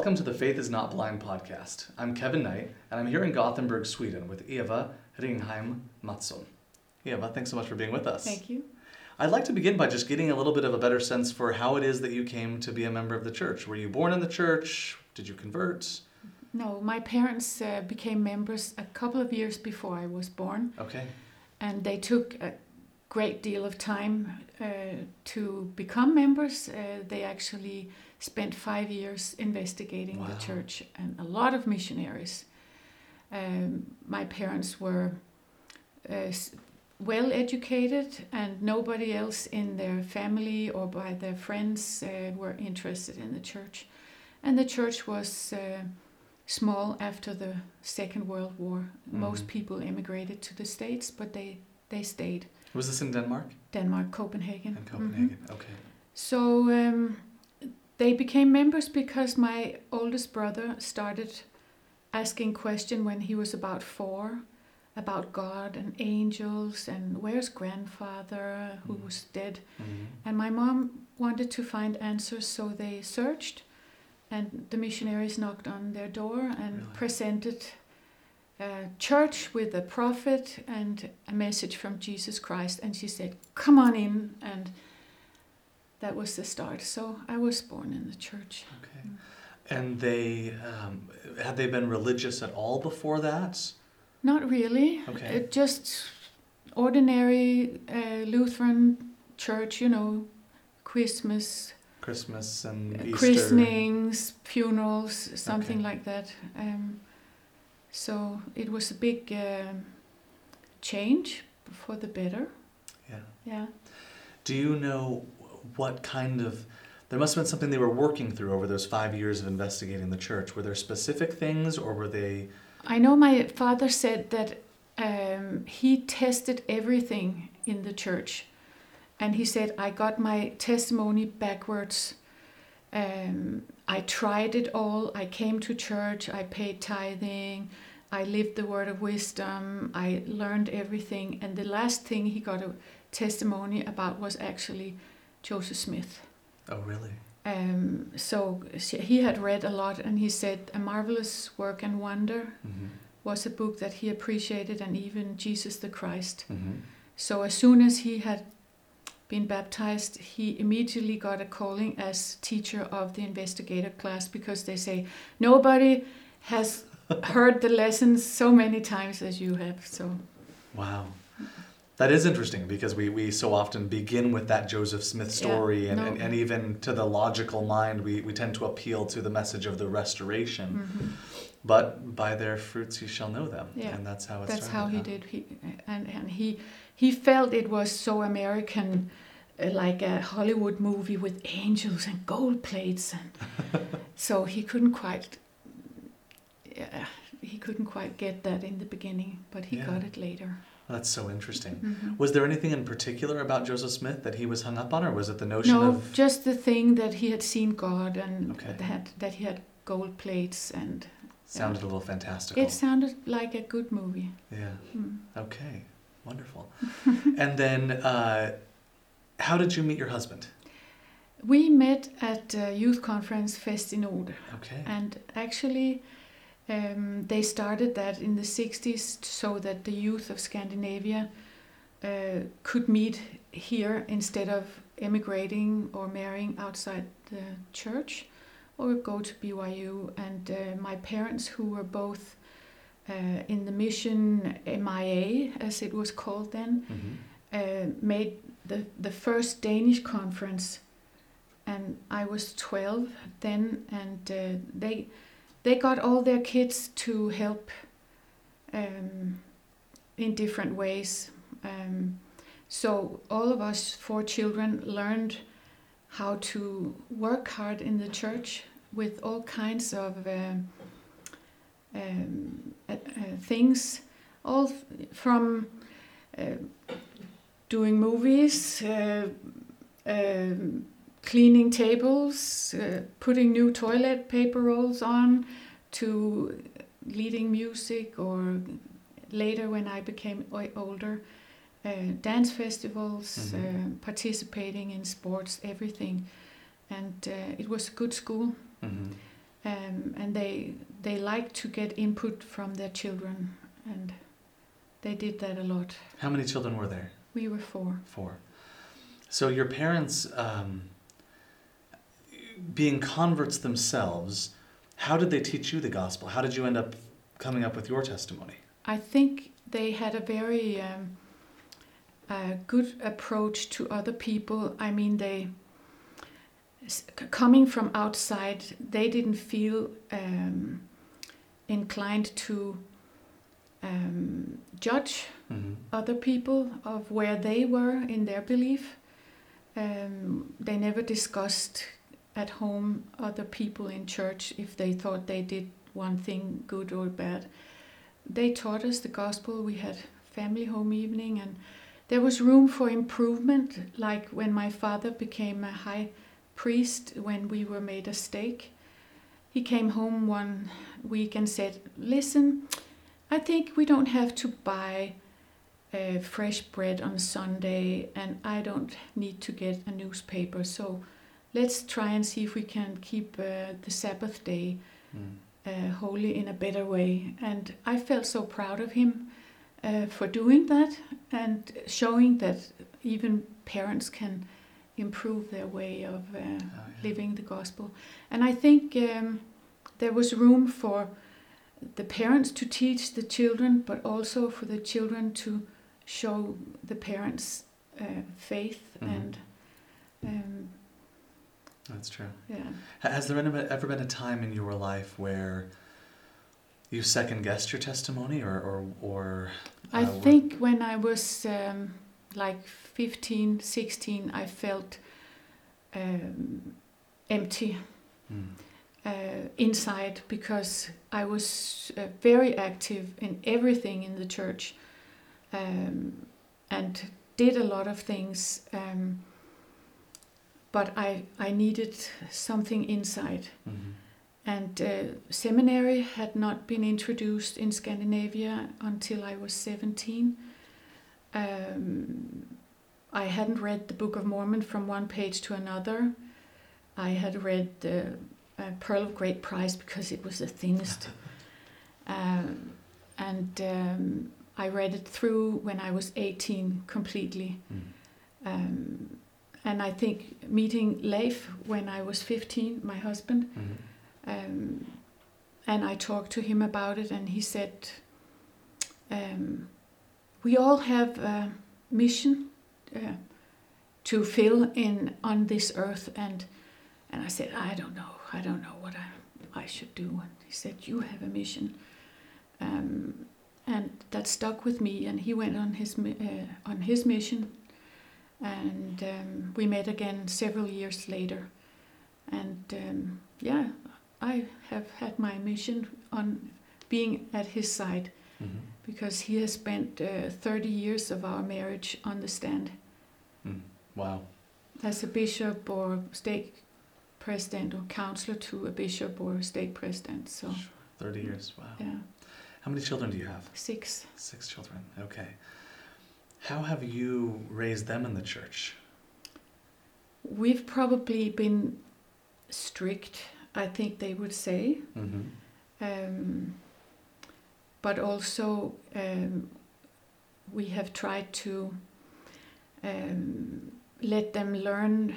Welcome to the Faith is Not Blind podcast. I'm Kevin Knight, and I'm here in Gothenburg, Sweden with Eva Ringheim Mattsson. Eva, thanks so much for being with us. Thank you. I'd like to begin by just getting a little bit of a better sense for how it is that you came to be a member of the church. Were you born in the church? Did you convert? No, my parents uh, became members a couple of years before I was born, Okay. and they took a great deal of time uh, to become members. Uh, they actually spent five years investigating Wow. the church and a lot of missionaries. Um, my parents were uh, well educated, and nobody else in their family or by their friends uh, were interested in the church. And the church was uh, small after the Second World War. Most Mhm. people immigrated to the States, but they, they stayed. Was this in Denmark? Denmark, Copenhagen. In Mhm. Copenhagen. Okay. So um, they became members because my oldest brother started asking question when he was about four about God and angels and where's grandfather who Mhm. was dead. Mhm. And my mom wanted to find answers, so they searched, and the missionaries knocked on their door and Really? presented a church with a prophet and a message from Jesus Christ. And she said, Come on in. And that was the start. So I was born in the church. Okay. And they um, had they been religious at all before that? Not really. Okay. It just ordinary uh, Lutheran church, you know, Christmas, Christmas and uh, Easter. christenings, funerals, something Okay. like that. Um, so it was a big um change for the better. Yeah. Yeah. Do you know what kind of there must have been something they were working through over those five years of investigating the church. Were there specific things, or were they? I know my father said that um, he tested everything in the church. And he said, I got my testimony backwards. Um, I tried it all. I came to church. I paid tithing. I lived the word of wisdom. I learned everything. And the last thing he got a testimony about was actually Joseph Smith. Oh, really? Um, so he had read a lot, and he said, A Marvelous Work and Wonder Mm-hmm. was a book that he appreciated, and even Jesus the Christ. Mm-hmm. So as soon as he had been baptized, he immediately got a calling as teacher of the investigator class because they say nobody has heard the lessons so many times as you have. So Wow. That is interesting because we, we so often begin with that Joseph Smith story, and, no. and, and even to the logical mind, we, we tend to appeal to the message of the restoration. mhm. But by their fruits you shall know them. Yeah. And that's how it that's started. how he did. He and and he he felt it was so American. uh, Like a Hollywood movie with angels and gold plates, and so he couldn't quite. Yeah, he couldn't quite get that in the beginning, but he Yeah. got it later. That's so interesting. Mhm. Was there anything in particular about Joseph Smith that he was hung up on, or was it the notion No, of. No, just the thing that he had seen God and Okay. that that he had gold plates, and Sounded a little fantastical. it sounded like a good movie. Yeah. Mm. Okay. Wonderful. and then, uh, how did you meet your husband? We met at a youth conference Fest in Ode. Okay. And actually, um, they started that in the 60s so that the youth of Scandinavia uh, could meet here instead of emigrating or marrying outside the church or go to BYU. And uh, my parents, who were both uh, in the mission MIA, as it was called then, hmm uh, made the, the first Danish conference, and I was 12 then, and uh, they they got all their kids to help um, in different ways. Um, so all of us four children learned how to work hard in the church with all kinds of um um, uh, uh, things, all from uh, doing movies, uh, um, cleaning tables, uh, putting new toilet paper rolls on, to leading music, or later when I became o- older, uh, dance festivals, Mhm. uh, participating in sports, everything. And uh, it was a good school. hmm um, and they they like to get input from their children, and they did that a lot. How many children were there? We were four. Four. So your parents, um, being converts themselves, how did they teach you the gospel? How did you end up coming up with your testimony? I think they had a very um, uh, good approach to other people. I mean, they coming from outside, they didn't feel um, inclined to um, judge Mm-hmm. other people of where they were in their belief. Um, they never discussed at home other people in church if they thought they did one thing good or bad. They taught us the gospel. We had family home evening, and there was room for improvement. Like when my father became a high priest, when we were made a stake, he came home one week and said, "Listen, I think we don't have to buy." uh, fresh bread on Sunday, and I don't need to get a newspaper. So let's try and see if we can keep uh, the Sabbath day Mm. uh, holy in a better way. And I felt so proud of him uh, for doing that and showing that even parents can improve their way of uh, Oh, yeah. living the gospel. And I think um, there was room for the parents to teach the children, but also for the children to show the parents uh, faith Mhm. and um, That's true. yeah. Has there ever ever been a time in your life where you second guessed your testimony, or or, or I uh, were- think when I was um, like 15, 16, I felt um, empty Mm. uh, inside because I was uh, very active in everything in the church um, and did a lot of things. Um, but I, I needed something inside. Mhm. And uh, seminary had not been introduced in Scandinavia until I was 17. Um, I hadn't read the Book of Mormon from one page to another. I had read the uh, Pearl of Great Price because it was the thinnest. um, and um, I read it through when I was 18 completely. Mm. Um, and I think meeting Leif when I was 15, my husband, Mhm. um, and I talked to him about it, and he said, um, "We all have a mission uh, to fill in on this earth," and and I said, "I don't know. I don't know what I I should do." And he said, "You have a mission," um, and that stuck with me. And he went on his uh, on his mission, and um, we met again several years later, and um, yeah. I have had my mission on being at his side Mhm. Because he has spent uh, 30 years of our marriage on the stand Mm. Wow. as a bishop or stake president or counselor to a bishop or a stake president. So, Thirty years. Wow. yeah, How many children do you have? six. Six children. Okay. How have you raised them in the church? We've probably been strict, I think they would say. Mm-hmm. um, but also um, we have tried to um, let them learn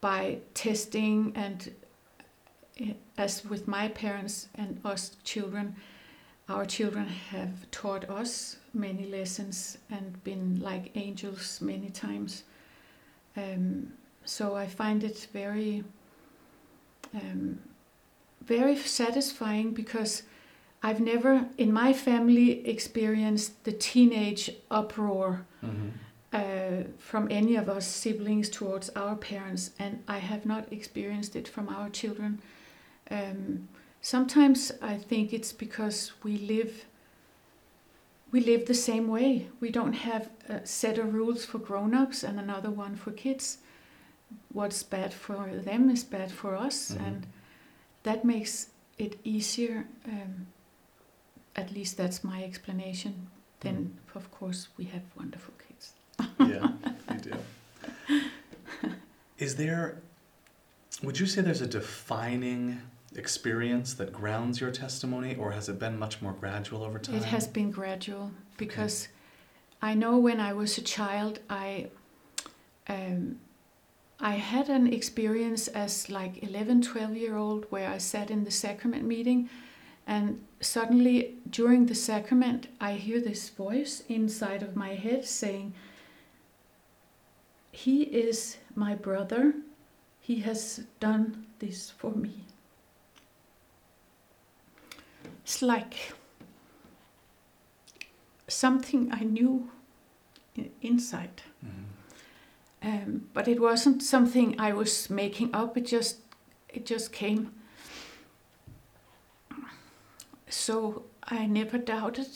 by testing and uh, as with my parents and us children our children have taught us many lessons and been like angels many times. Um, so i find it very um, very satisfying because I've never in my family experienced the teenage uproar Mm-hmm. uh, from any of us siblings towards our parents, and I have not experienced it from our children. Um, sometimes I think it's because we live we live the same way. We don't have a set of rules for grown-ups and another one for kids. What's bad for them is bad for us, Mhm. and that makes it easier. Um, at least that's my explanation. Then, of course, we have wonderful kids. yeah, you do. Is there, would you say there's a defining experience that grounds your testimony, or has it been much more gradual over time? It has been gradual because I know when I was a child, I um, I had an experience as like 11, 12 year old where I sat in the sacrament meeting, and suddenly during the sacrament, I hear this voice inside of my head saying, "He is my brother. He has done this for me." It's like something I knew inside. Mhm. Um, but it wasn't something I was making up. It just it just came. So I never doubted.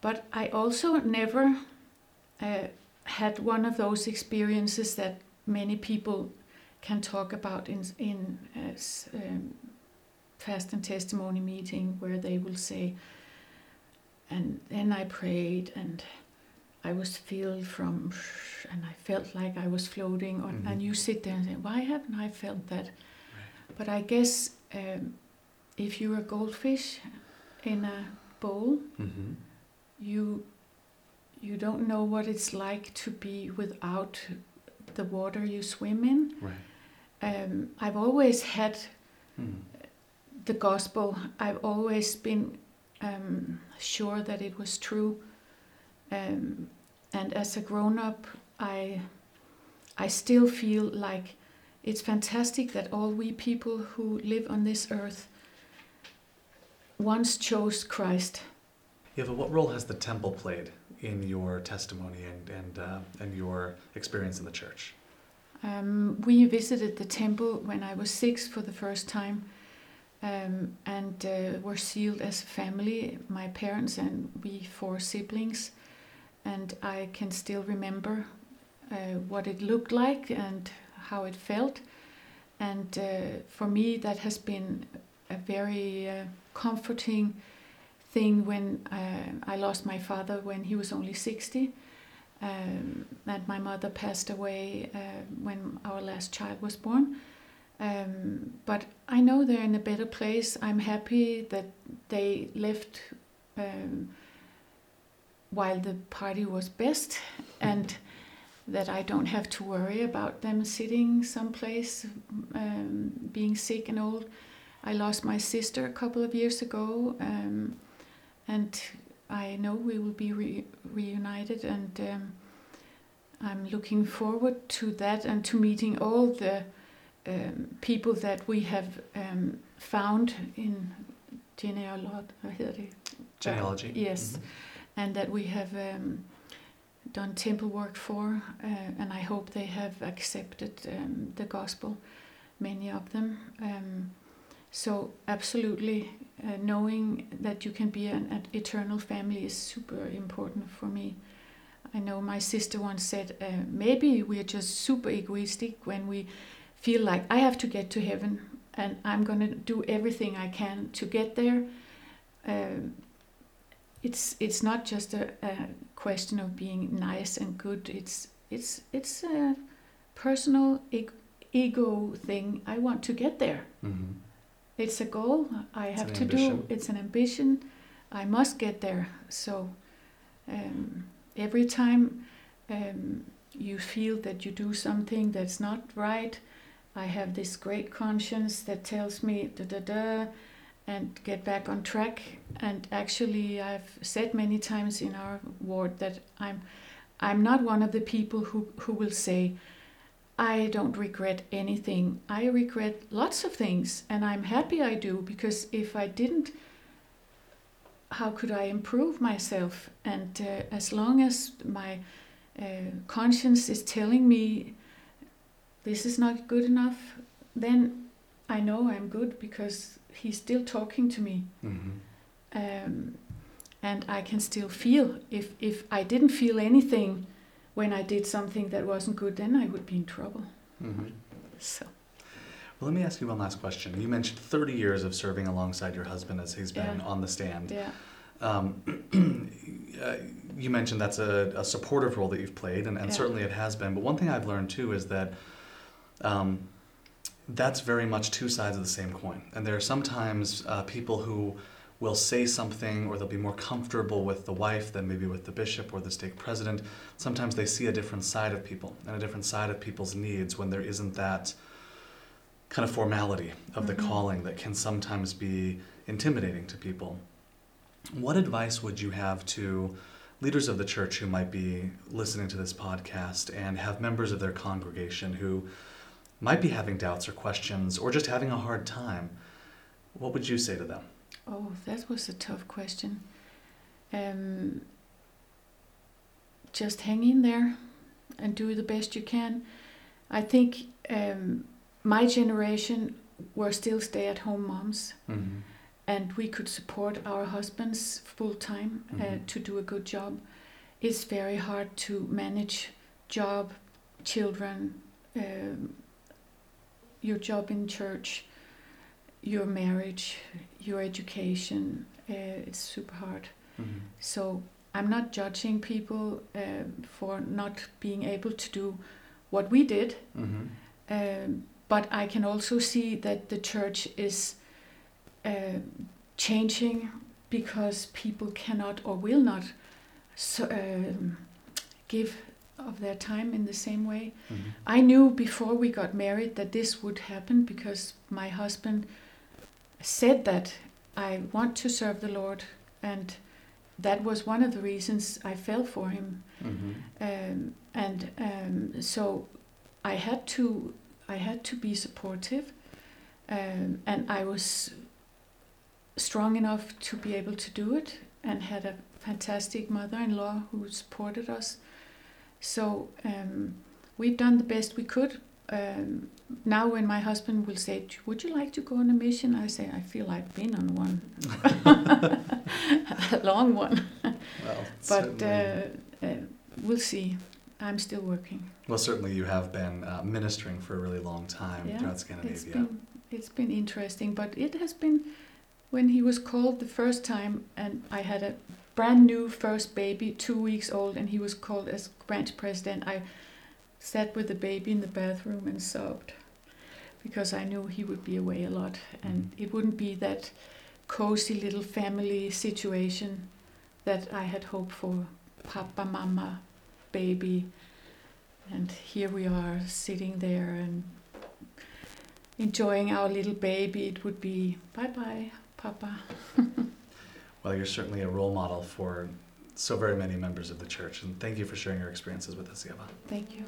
but I also never uh, had one of those experiences that many people can talk about in in uh, um, fast and testimony meeting where they will say, and then I prayed and I was filled from, and I felt like I was floating. On, Mhm. And you sit there and say, why haven't I felt that? But I guess um, if you're a goldfish in a bowl, Mhm. you you don't know what it's like to be without the water you swim in. Right. Um, I've always had Mm. the gospel. I've always been um, sure that it was true. Um, and as a grown up, I, I still feel like it's fantastic that all we people who live on this earth once chose Christ. Yeah, but what role has the temple played in your testimony and and uh, and your experience in the church? Um, we visited the temple when I was six for the first time um, and uh, were sealed as a family, my parents and we four siblings. And I can still remember uh, what it looked like and how it felt. And uh, for me, that has been a very uh, comforting thing when uh, I lost my father when he was only 60 um, and my mother passed away uh, when our last child was born. Um, but I know they're in a better place. I'm happy that they left um, while the party was best, and that I don't have to worry about them sitting someplace um, being sick and old. I lost my sister a couple of years ago, um, and I know we will be re- reunited, and um, I'm looking forward to that and to meeting all the um, people that we have um, found in genealog- hvad hedder det? Genealogy. Yes, Mhm. and that we have um, done temple work for, uh, and I hope they have accepted um, the gospel, many of them. So, absolutely, uh, knowing that you can be an, an eternal family is super important for me. I know my sister once said, uh, maybe we're just super egoistic when we feel like I have to get to heaven and I'm going to do everything I can to get there. Um, it's it's not just a, a question of being nice and good. It's it's it's a personal e- ego thing. I want to get there. Mhm. It's a goal I have to ambition. do. It's an ambition. I must get there. So um, every time um, you feel that you do something that's not right, I have this great conscience that tells me da da da, and get back on track. And actually, I've said many times in our ward that I'm I'm not one of the people who who will say. I don't regret anything. I regret lots of things, and I'm happy I do because if I didn't, how could I improve myself? And uh, as long as my uh, conscience is telling me this is not good enough, then I know I'm good because he's still talking to me. Mhm. Um, and I can still feel if if I didn't feel anything when I did something that wasn't good, then I would be in trouble. Mhm. So Well, let me ask you one last question. You mentioned 30 years of serving alongside your husband as he's been Yeah. on the stand. yeah, Um, uh, you mentioned that's a, a supportive role that you've played, and, and Yeah. certainly it has been. But one thing I've learned too is that um, that's very much two sides of the same coin. And there are sometimes uh, people who will say something or they'll be more comfortable with the wife than maybe with the bishop or the stake president. Sometimes they see a different side of people and a different side of people's needs when there isn't that kind of formality of the Mhm. calling that can sometimes be intimidating to people. What advice would you have to leaders of the church who might be listening to this podcast and have members of their congregation who might be having doubts or questions or just having a hard time? What would you say to them? Oh, that was a tough question. Um, just hang in there and do the best you can. I think um, my generation were still stay at home moms, Mm-hmm. and we could support our husbands full time uh, Mhm. to do a good job. It's very hard to manage job, children, um, your job in church, your marriage, your education. Uh, it's super hard. Mm-hmm. So I'm not judging people uh, for not being able to do what we did, Mm-hmm. um, but I can also see that the church is uh, changing because people cannot or will not so, um, give of their time in the same way. Mm-hmm. I knew before we got married that this would happen because my husband said that I want to serve the Lord, and that was one of the reasons I fell for him. Mm-hmm. Um, and um, so I had to I had to be supportive, um, and I was strong enough to be able to do it, and had a fantastic mother-in-law who supported us. So um, we've done the best we could. Um, now, when my husband will say, "Would you like to go on a mission?" I say, "I feel I've been on one, a long one." Well, But uh, uh, we'll see. I'm still working. well, certainly you have been uh, ministering for a really long time Yeah, throughout It's Scandinavia. been it's been interesting, but it has been when he was called the first time, and I had a brand new first baby, two weeks old, and he was called as branch president. I sat with the baby in the bathroom and sobbed because I knew he would be away a lot, and Mhm. it wouldn't be that cozy little family situation that I had hoped for. Papa, mama, baby, and here we are sitting there and enjoying our little baby. It would be bye bye, Papa. Well, you're certainly a role model for so very many members of the church, and thank you for sharing your experiences with us, Eva. Thank you.